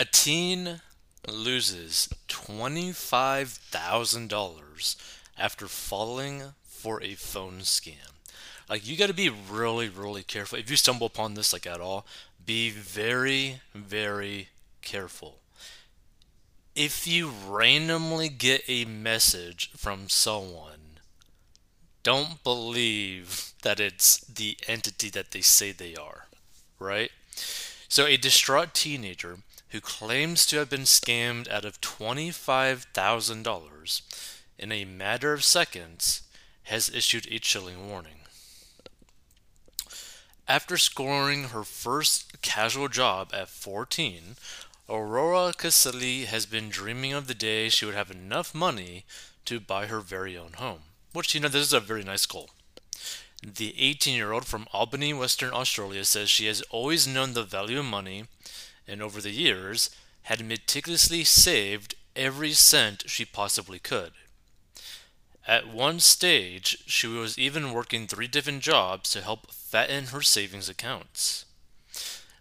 A teen loses $25,000 after falling for a phone scam. Like, you got to be really, really careful. If you stumble upon this, like, at all, be very, very careful. If you randomly get a message from someone, don't believe that it's the entity that they say they are, right? So, a distraught teenager who claims to have been scammed out of $25,000 in a matter of seconds has issued a chilling warning. After scoring her first casual job at 14, Aurora Caselli has been dreaming of the day she would have enough money to buy her very own home. Which, you know, this is a very nice goal. The 18 year old from Albany, Western Australia says she has always known the value of money and over the years had meticulously saved every cent she possibly could. At one stage, she was even working three different jobs to help fatten her savings accounts.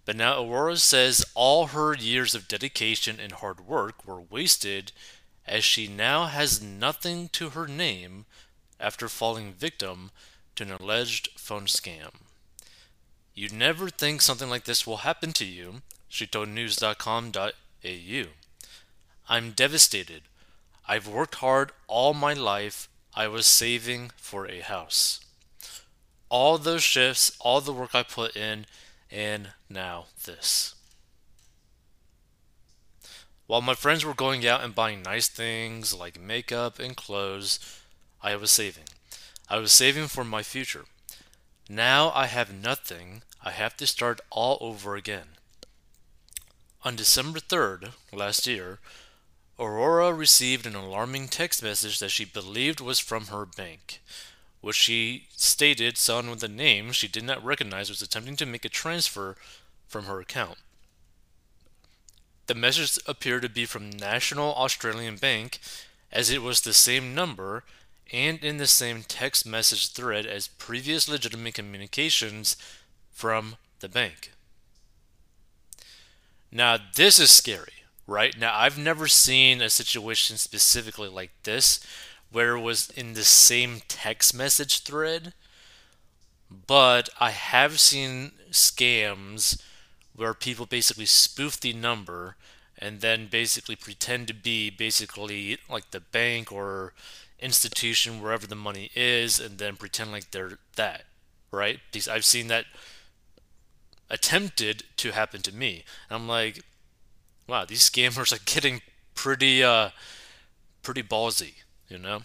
But now Aurora says all her years of dedication and hard work were wasted as she now has nothing to her name after falling victim to an alleged phone scam. You'd never think something like this will happen to you, she told news.com.au. I'm devastated. I've worked hard all my life. I was saving for a house. All those shifts, all the work I put in, and now this. While my friends were going out and buying nice things like makeup and clothes, I was saving. I was saving for my future. Now I have nothing. I have to start all over again. On December 3rd, last year, Aurora received an alarming text message that she believed was from her bank, which she stated someone with a name she did not recognize was attempting to make a transfer from her account. The message appeared to be from National Australian Bank, as it was the same number and in the same text message thread as previous legitimate communications from the bank. Now, this is scary, right? Now, I've never seen a situation specifically like this where it was in the same text message thread, but I have seen scams where people basically spoof the number and then basically pretend to be basically like the bank or institution wherever the money is and then pretend like they're that, right? Because I've seen that attempted to happen to me. And I'm like, wow, these scammers are getting pretty uh pretty ballsy, you know?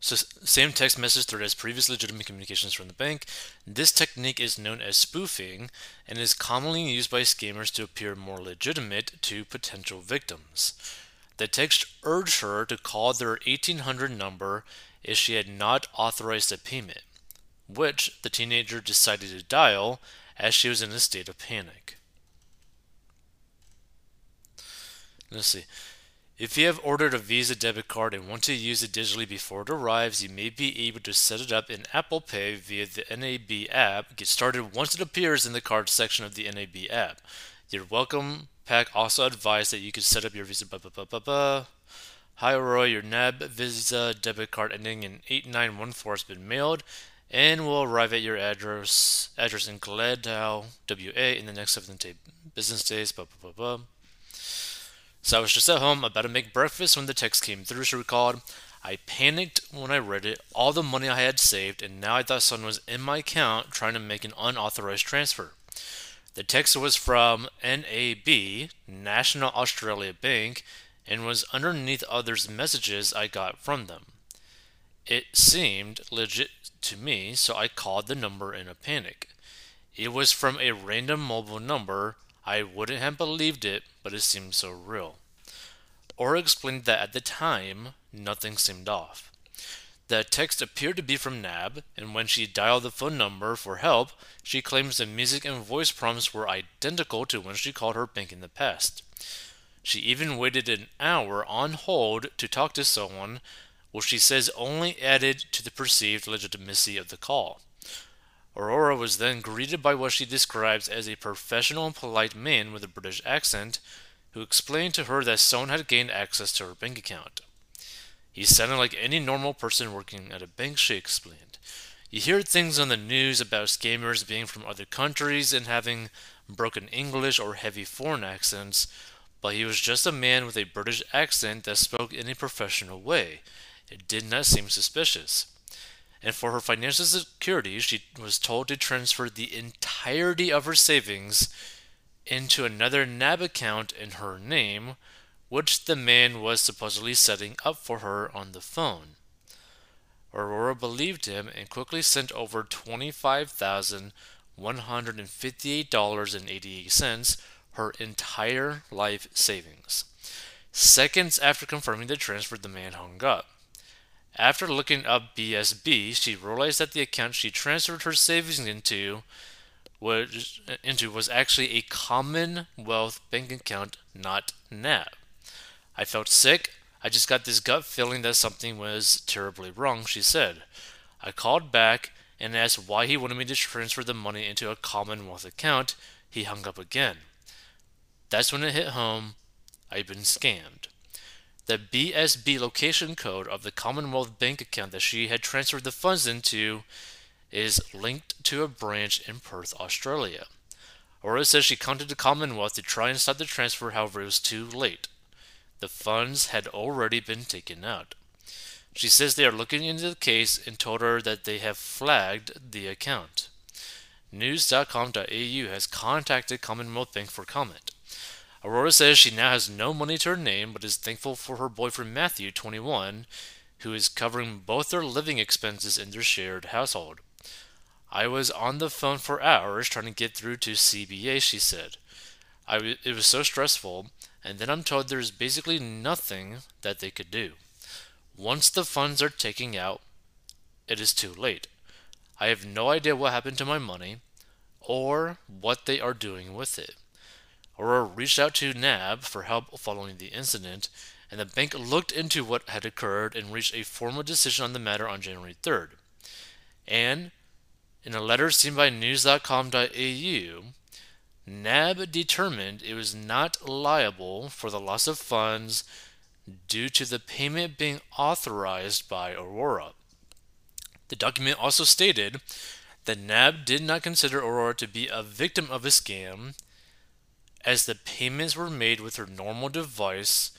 So same text message thread as previous legitimate communications from the bank. This technique is known as spoofing and is commonly used by scammers to appear more legitimate to potential victims. The text urged her to call their 1800 number if she had not authorized a payment which the teenager decided to dial as she was in a state of panic. Let's see. If you have ordered a Visa debit card and want to use it digitally before it arrives, you may be able to set it up in Apple Pay via the NAB app. Get started once it appears in the card section of the NAB app. Your welcome pack also advised that you could set up your Visa. Blah, blah, blah, blah, Hi, Aurora. Your NAB Visa debit card ending in 8914 has been mailed and will arrive at your address address in Gladau, WA, in the next seven business days. Blah, blah, blah, blah. So I was just at home about to make breakfast when the text came through. She recalled, I panicked when I read it, all the money I had saved, and now I thought someone was in my account trying to make an unauthorized transfer. The text was from NAB, National Australia Bank, and was underneath others' messages I got from them. It seemed legit to me, so I called the number in a panic. It was from a random mobile number. I wouldn't have believed it, but it seemed so real. Aura explained that at the time, nothing seemed off. The text appeared to be from NAB, and when she dialed the phone number for help, she claims the music and voice prompts were identical to when she called her bank in the past. She even waited an hour on hold to talk to someone which she says only added to the perceived legitimacy of the call. Aurora was then greeted by what she describes as a professional and polite man with a British accent who explained to her that someone had gained access to her bank account. He sounded like any normal person working at a bank, she explained. You hear things on the news about scammers being from other countries and having broken English or heavy foreign accents, but he was just a man with a British accent that spoke in a professional way. It did not seem suspicious. And for her financial security, she was told to transfer the entirety of her savings into another NAB account in her name, which the man was supposedly setting up for her on the phone. Aurora believed him and quickly sent over $25,158.88, her entire life savings. Seconds after confirming the transfer, the man hung up. After looking up BSB, she realized that the account she transferred her savings into was, into was actually a Commonwealth bank account, not NAB. I felt sick. I just got this gut feeling that something was terribly wrong, she said. I called back and asked why he wanted me to transfer the money into a Commonwealth account. He hung up again. That's when it hit home. I'd been scammed. The BSB location code of the Commonwealth bank account that she had transferred the funds into is linked to a branch in Perth, Australia. Aurora says she contacted the Commonwealth to try and stop the transfer, however, it was too late. The funds had already been taken out. She says they are looking into the case and told her that they have flagged the account. News.com.au has contacted Commonwealth Bank for comment. Aurora says she now has no money to her name but is thankful for her boyfriend Matthew, 21, who is covering both their living expenses in their shared household. I was on the phone for hours trying to get through to CBA, she said. It was so stressful and then I'm told there's basically nothing that they could do. Once the funds are taken out, it is too late. I have no idea what happened to my money or what they are doing with it. Aurora reached out to NAB for help following the incident, and the bank looked into what had occurred and reached a formal decision on the matter on January 3rd. And in a letter seen by news.com.au, NAB determined it was not liable for the loss of funds due to the payment being authorized by Aurora. The document also stated that NAB did not consider Aurora to be a victim of a scam as the payments were made with her normal device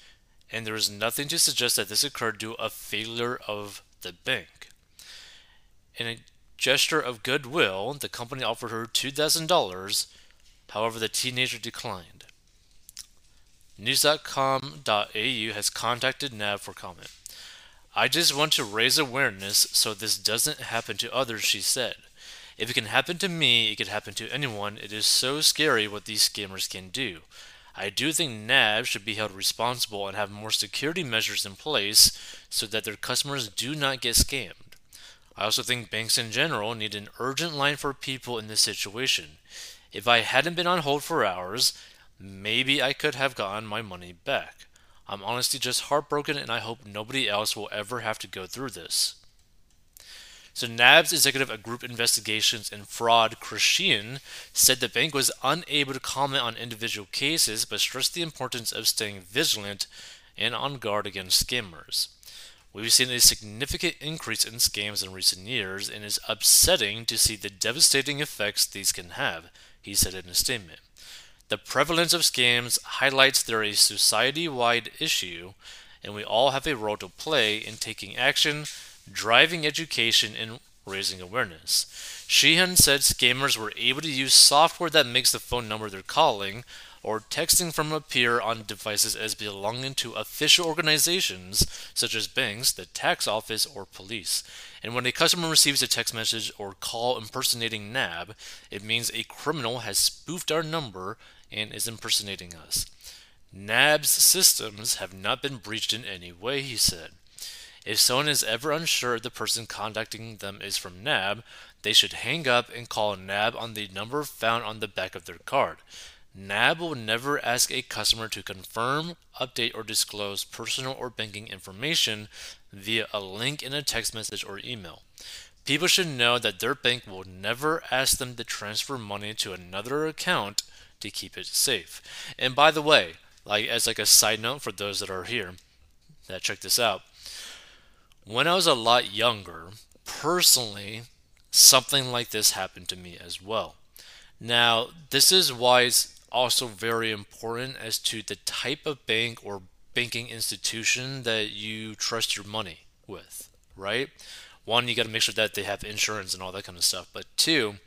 and there is nothing to suggest that this occurred due to a failure of the bank. In a gesture of goodwill, the company offered her $2,000 However, the teenager declined. News.com.au has contacted NAB for comment. I just want to raise awareness so this doesn't happen to others, she said. If it can happen to me, it could happen to anyone. It is so scary what these scammers can do. I do think NAB should be held responsible and have more security measures in place so that their customers do not get scammed. I also think banks in general need an urgent line for people in this situation. If I hadn't been on hold for hours, maybe I could have gotten my money back. I'm honestly just heartbroken and I hope nobody else will ever have to go through this. So NAB's executive of group investigations and fraud, Chris Sheehan, said the bank was unable to comment on individual cases but stressed the importance of staying vigilant and on guard against scammers. We've seen a significant increase in scams in recent years and it's upsetting to see the devastating effects these can have, he said in a statement. The prevalence of scams highlights they're a society wide issue, and we all have a role to play in taking action, driving education, and raising awareness. Sheehan said scammers were able to use software that makes the phone number they're calling or texting from appear on devices as belonging to official organizations such as banks, the tax office, or police. And when a customer receives a text message or call impersonating NAB, it means a criminal has spoofed our number and is impersonating us. NAB's systems have not been breached in any way, he said. If someone is ever unsure the person contacting them is from NAB, they should hang up and call NAB on the number found on the back of their card. NAB will never ask a customer to confirm, update, or disclose personal or banking information via a link in a text message or email. People should know that their bank will never ask them to transfer money to another account to keep it safe. And by the way, like as like a side note for those that are here that check this out, when I was a lot younger, personally, something like this happened to me as well. Now, this is why it's also very important as to the type of bank or banking institution that you trust your money with, right? one, you got to make sure that they have insurance and all that kind of stuff. But two,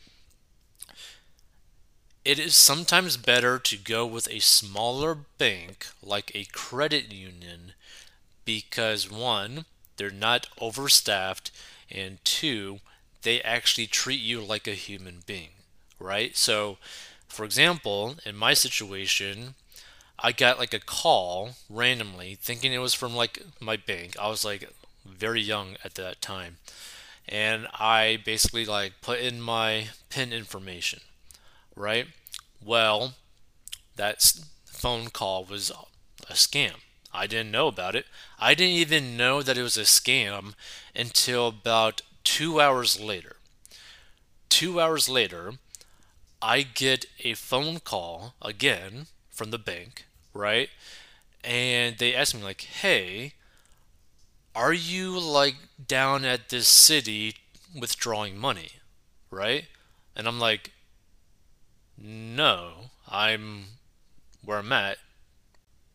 it is sometimes better to go with a smaller bank like a credit union because one, they're not overstaffed, and two, they actually treat you like a human being, right? So, for example, in my situation, I got like a call randomly thinking it was from like my bank. I was like, very young at that time. And I basically like put in my PIN information, right? Well, that phone call was a scam. I didn't know about it. I didn't even know that it was a scam until about two hours later. Two hours later, I get a phone call again from the bank, right? And they ask me, like, hey, are you like down at this city withdrawing money, right? And I'm like, no, I'm where I'm at,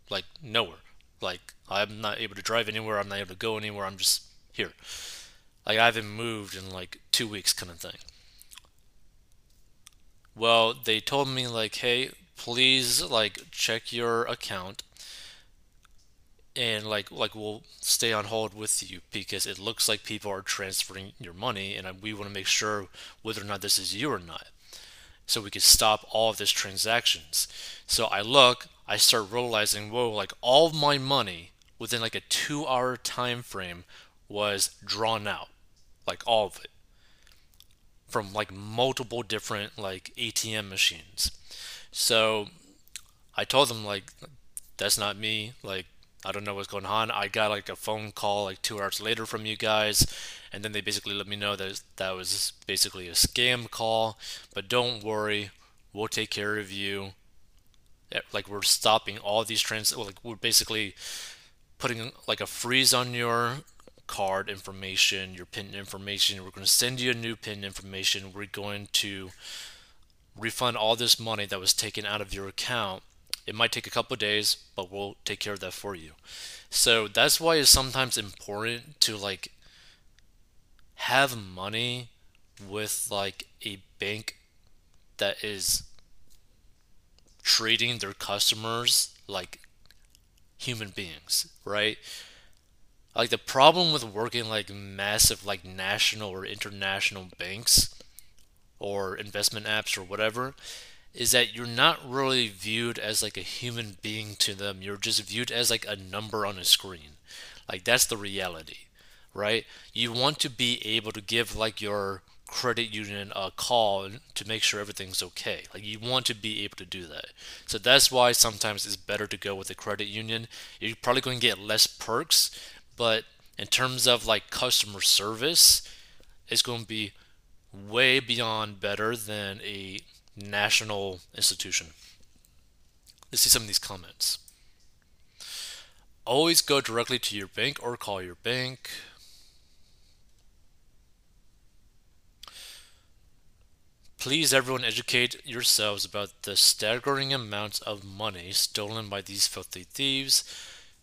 like nowhere. Like I'm not able to drive anywhere. I'm not able to go anywhere. I'm just here. Like I haven't moved in like two weeks, kind of thing. Well, they told me like, hey, please like check your account and like like we'll stay on hold with you because it looks like people are transferring your money and we want to make sure whether or not this is you or not so we can stop all of these transactions so i look i start realizing whoa like all of my money within like a two hour time frame was drawn out like all of it from like multiple different like atm machines so i told them like that's not me like I don't know what's going on. I got like a phone call like two hours later from you guys, and then they basically let me know that that was basically a scam call. But don't worry, we'll take care of you. Like we're stopping all these trans. Like we're basically putting like a freeze on your card information, your PIN information. We're going to send you a new PIN information. We're going to refund all this money that was taken out of your account it might take a couple days, but we'll take care of that for you. So that's why it's sometimes important to like have money with like a bank that is treating their customers like human beings, right? Like the problem with working like massive like national or international banks or investment apps or whatever is that you're not really viewed as like a human being to them. You're just viewed as like a number on a screen. Like that's the reality, right? You want to be able to give like your credit union a call to make sure everything's okay. Like you want to be able to do that. So that's why sometimes it's better to go with a credit union. You're probably going to get less perks, but in terms of like customer service, it's going to be way beyond better than a national institution. Let's see some of these comments. Always go directly to your bank or call your bank. Please, everyone, educate yourselves about the staggering amounts of money stolen by these filthy thieves.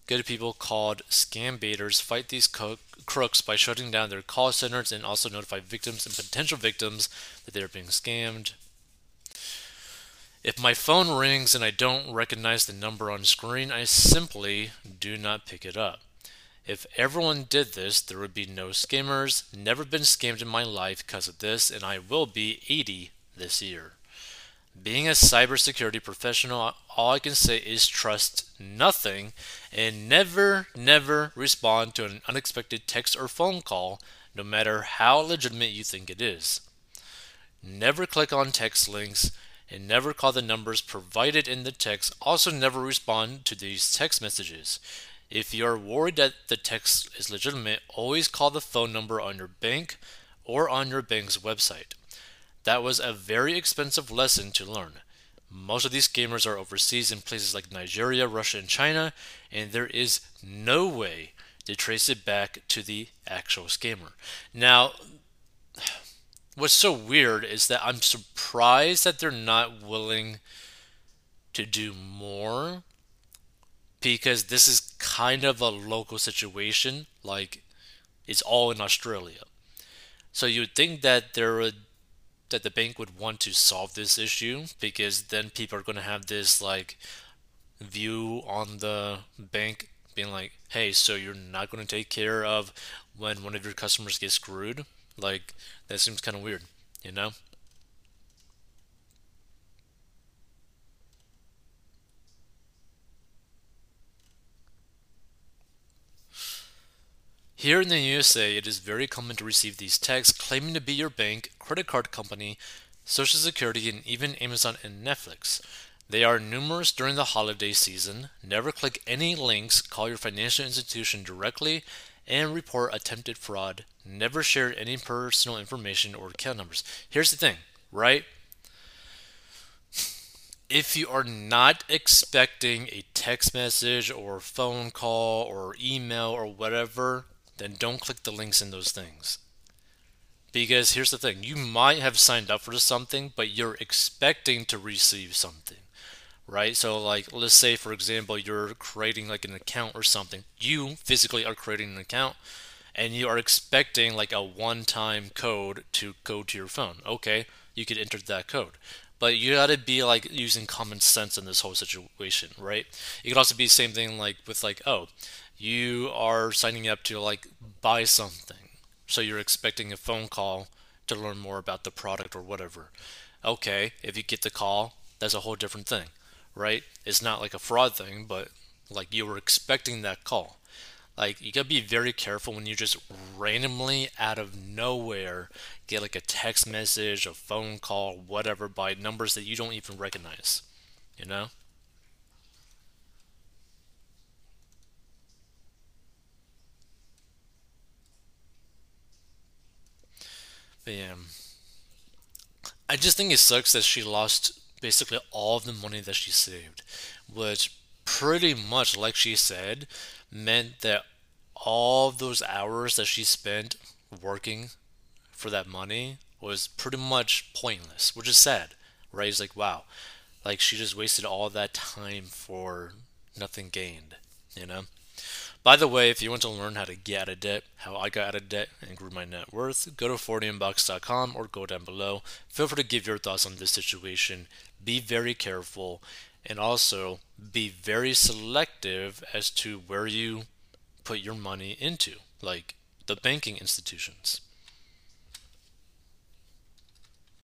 Good people called scam baiters fight these co- crooks by shutting down their call centers and also notify victims and potential victims that they are being scammed. If my phone rings and I don't recognize the number on screen, I simply do not pick it up. If everyone did this, there would be no scammers. Never been scammed in my life because of this, and I will be 80 this year. Being a cybersecurity professional, all I can say is trust nothing and never, never respond to an unexpected text or phone call, no matter how legitimate you think it is. Never click on text links and never call the numbers provided in the text. Also, never respond to these text messages. If you're worried that the text is legitimate, always call the phone number on your bank or on your bank's website. That was a very expensive lesson to learn. Most of these gamers are overseas in places like Nigeria, Russia, and China, and there is no way to trace it back to the actual scammer. Now, what's so weird is that I'm surprised that they're not willing to do more because this is kind of a local situation. Like, it's all in Australia. So you'd think that there would that the bank would want to solve this issue because then people are going to have this like view on the bank being like, "Hey, so you're not going to take care of when one of your customers gets screwed?" Like that seems kind of weird, you know? Here in the USA, it is very common to receive these texts claiming to be your bank, credit card company, Social Security, and even Amazon and Netflix. They are numerous during the holiday season. Never click any links, call your financial institution directly, and report attempted fraud. Never share any personal information or account numbers. Here's the thing, right? If you are not expecting a text message or phone call or email or whatever, then don't click the links in those things. Because here's the thing you might have signed up for something, but you're expecting to receive something, right? So, like, let's say, for example, you're creating like an account or something. You physically are creating an account and you are expecting like a one time code to go to your phone. Okay, you could enter that code. But you gotta be like using common sense in this whole situation, right? It could also be the same thing like with like, oh, you are signing up to like buy something. So you're expecting a phone call to learn more about the product or whatever. Okay, if you get the call, that's a whole different thing, right? It's not like a fraud thing, but like you were expecting that call. Like you gotta be very careful when you just randomly out of nowhere get like a text message, a phone call, whatever by numbers that you don't even recognize. You know? But yeah. I just think it sucks that she lost basically all of the money that she saved, which pretty much, like she said, meant that all those hours that she spent working for that money was pretty much pointless, which is sad, right? It's like, wow, like she just wasted all that time for nothing gained, you know? By the way, if you want to learn how to get out of debt, how I got out of debt and grew my net worth, go to 40inbox.com or go down below. Feel free to give your thoughts on this situation. Be very careful and also be very selective as to where you put your money into, like the banking institutions.